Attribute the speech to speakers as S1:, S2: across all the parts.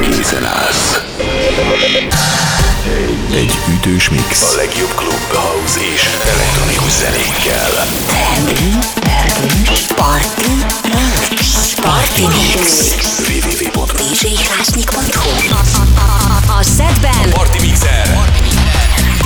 S1: készen állsz. Egy ütős mix. A legjobb klub, house és elektronikus zenékkel.
S2: Party Mix. Party Mix.
S1: www.djhlásnyik.hu
S2: A szedben
S3: Party Mixer!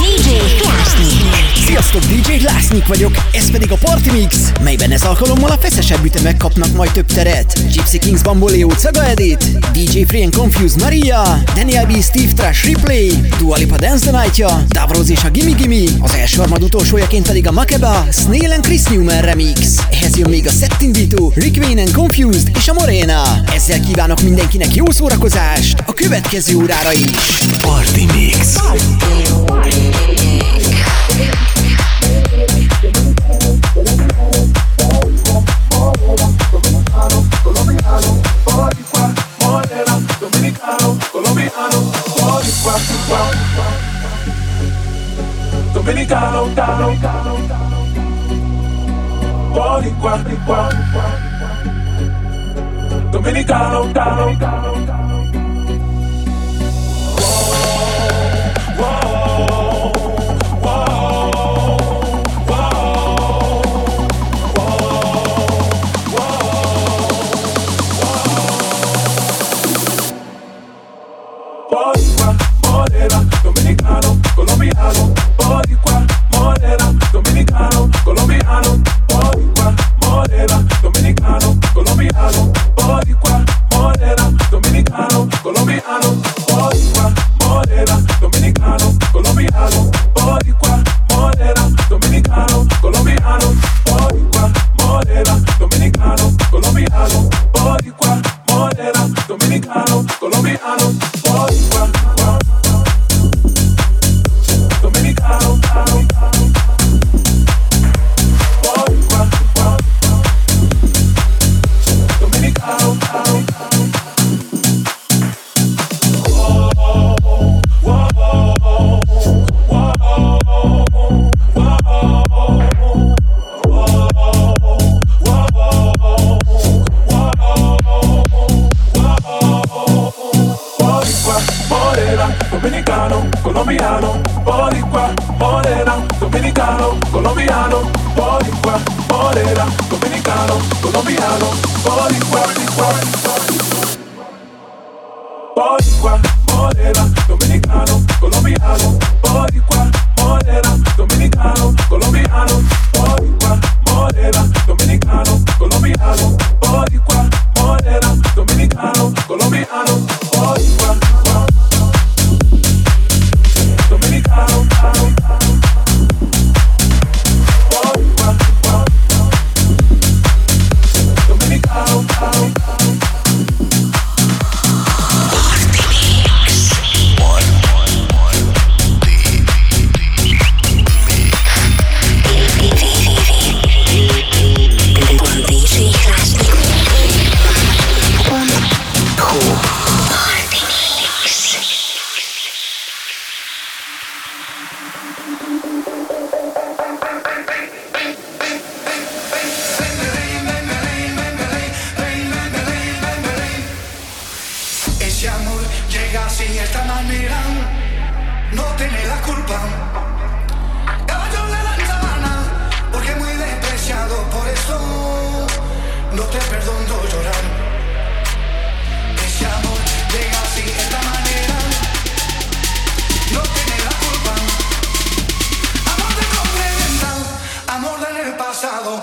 S2: DJ Klásnyik.
S4: Sziasztok, DJ Lásznyik vagyok, ez pedig a Party Mix, melyben ez alkalommal a feszesebb ütemek kapnak majd több teret. Gypsy Kings Bamboleo Caga Edit, DJ Free and Confused Maria, Daniel B. Steve Trash Replay, Dua Lipa Dance the Night-ja, Davroz és a Gimme Gimme, az első harmad utolsójaként pedig a Makeba, Snail and Chris Newman remix. Ehhez jön még a Settindító, Rick Wayne and Confused és a Morena. Ezzel kívánok mindenkinek jó szórakozást a következő órára is.
S1: Party Mix.
S5: Dominicano, Dominicano, Dominicano, Dominicano,
S6: Ese amor llega así de esta manera, no tiene la culpa. Caballo de la sabana, porque muy despreciado, por eso no te perdono llorar. Ese amor llega así de esta manera, no tiene la culpa. Amor de complementa, amor del pasado.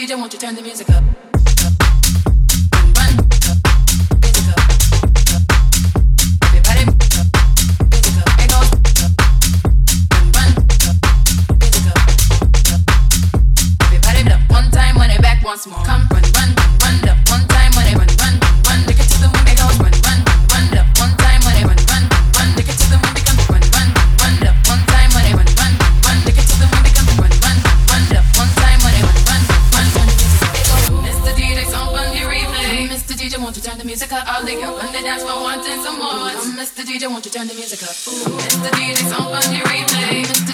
S3: DJ, won't you turn the music up? DJ, won't you turn the music up. Ooh, it's the music's on
S4: funny replay.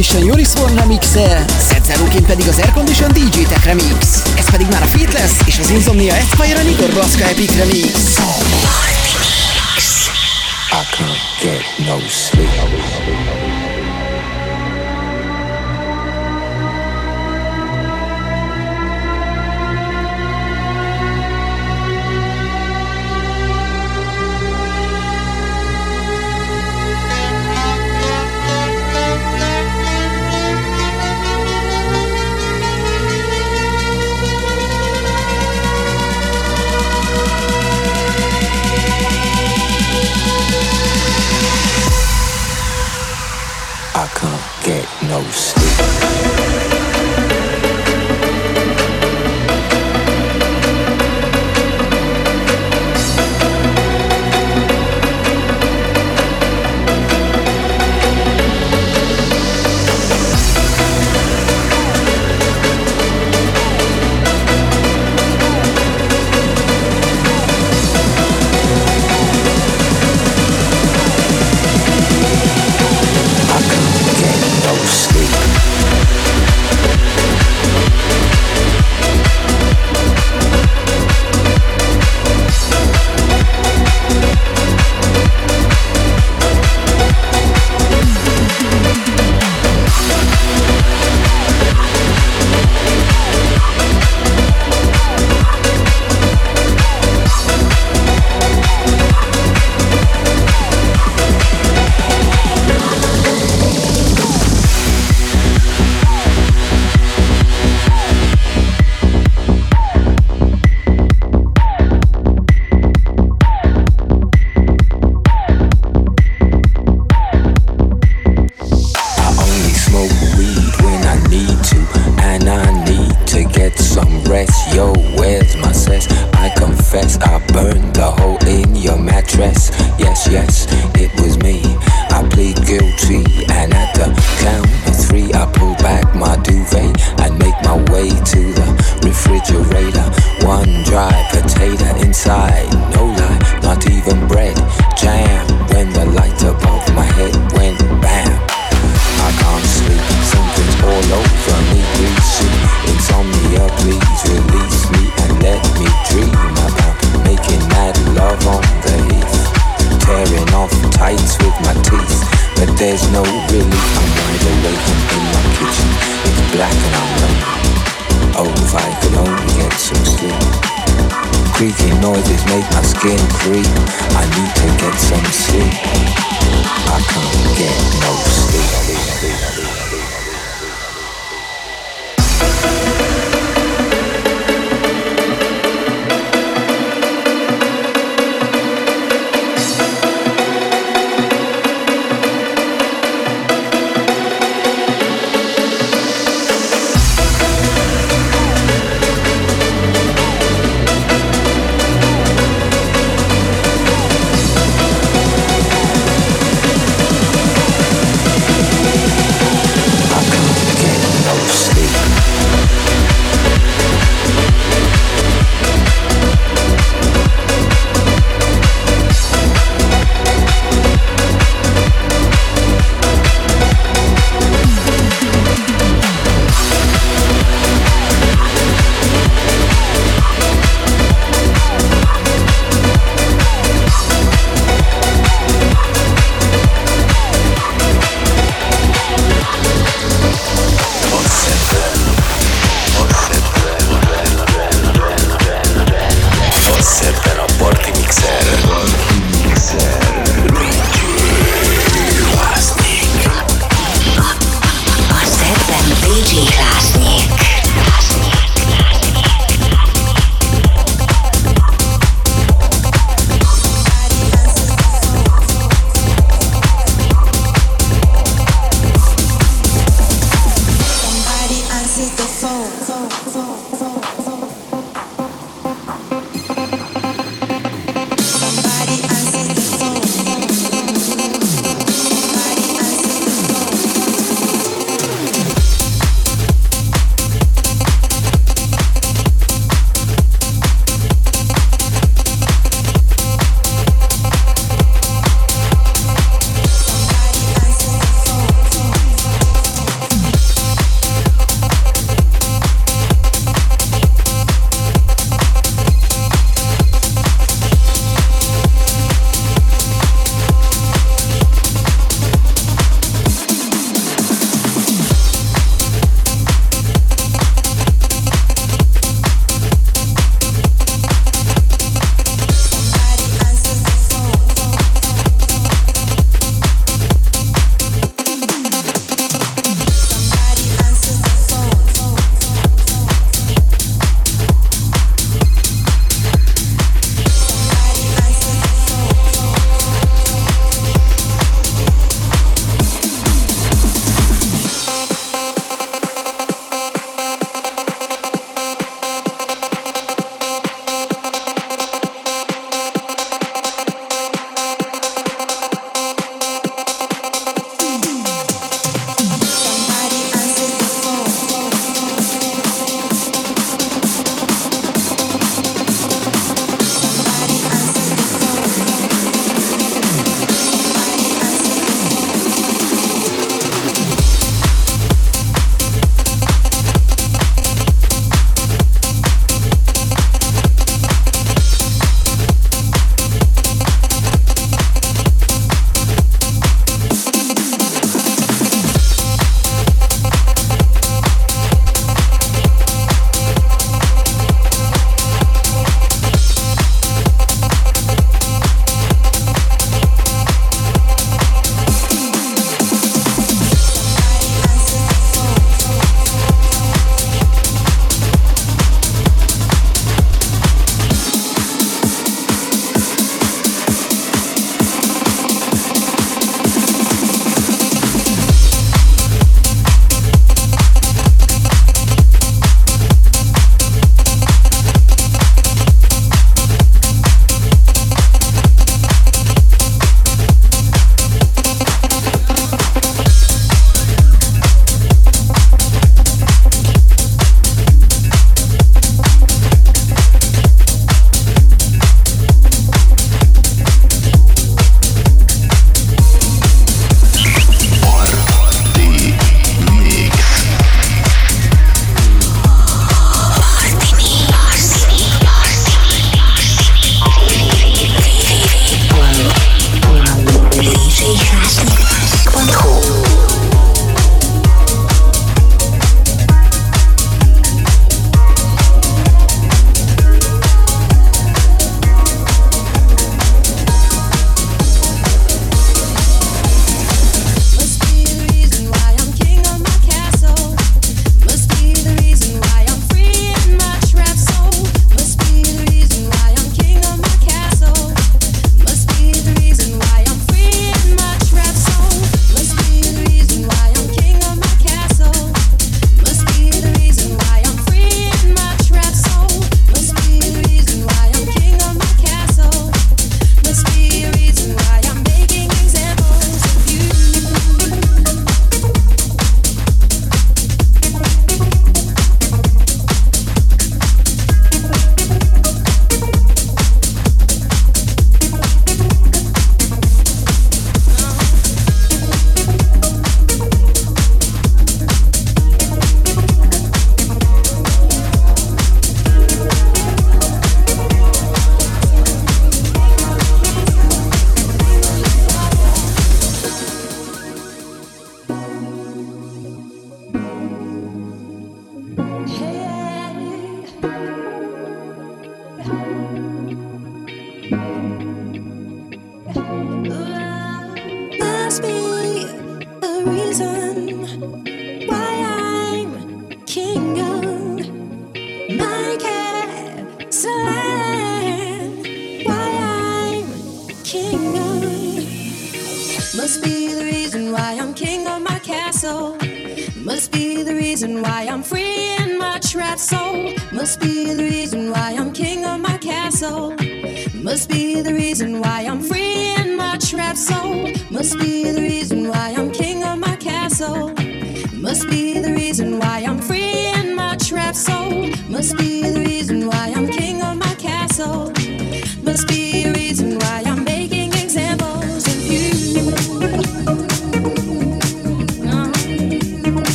S4: Transmission Joris One Remix-el, szedzeróként pedig az aircondition DJ Tech Remix. Ez pedig már a Fit és az Insomnia Aspire Igor Blaszka Epic Remix.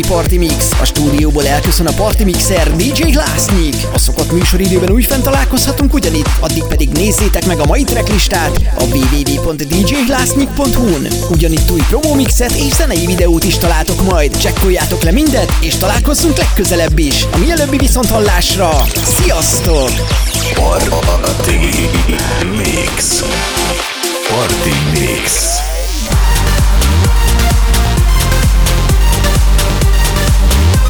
S7: Mai Party Mix. A stúdióból elköszön a Party Mixer DJ Glassnik. A szokott műsoridőben úgy fent találkozhatunk ugyanitt, addig pedig nézzétek meg a mai tracklistát a www.djglassnik.hu-n. Ugyanitt új promomixet és zenei videót is találtok majd. Csekkoljátok le mindet, és találkozzunk legközelebb is. A mielőbbi viszont hallásra. Sziasztok!
S1: Party Mix. Party Mix.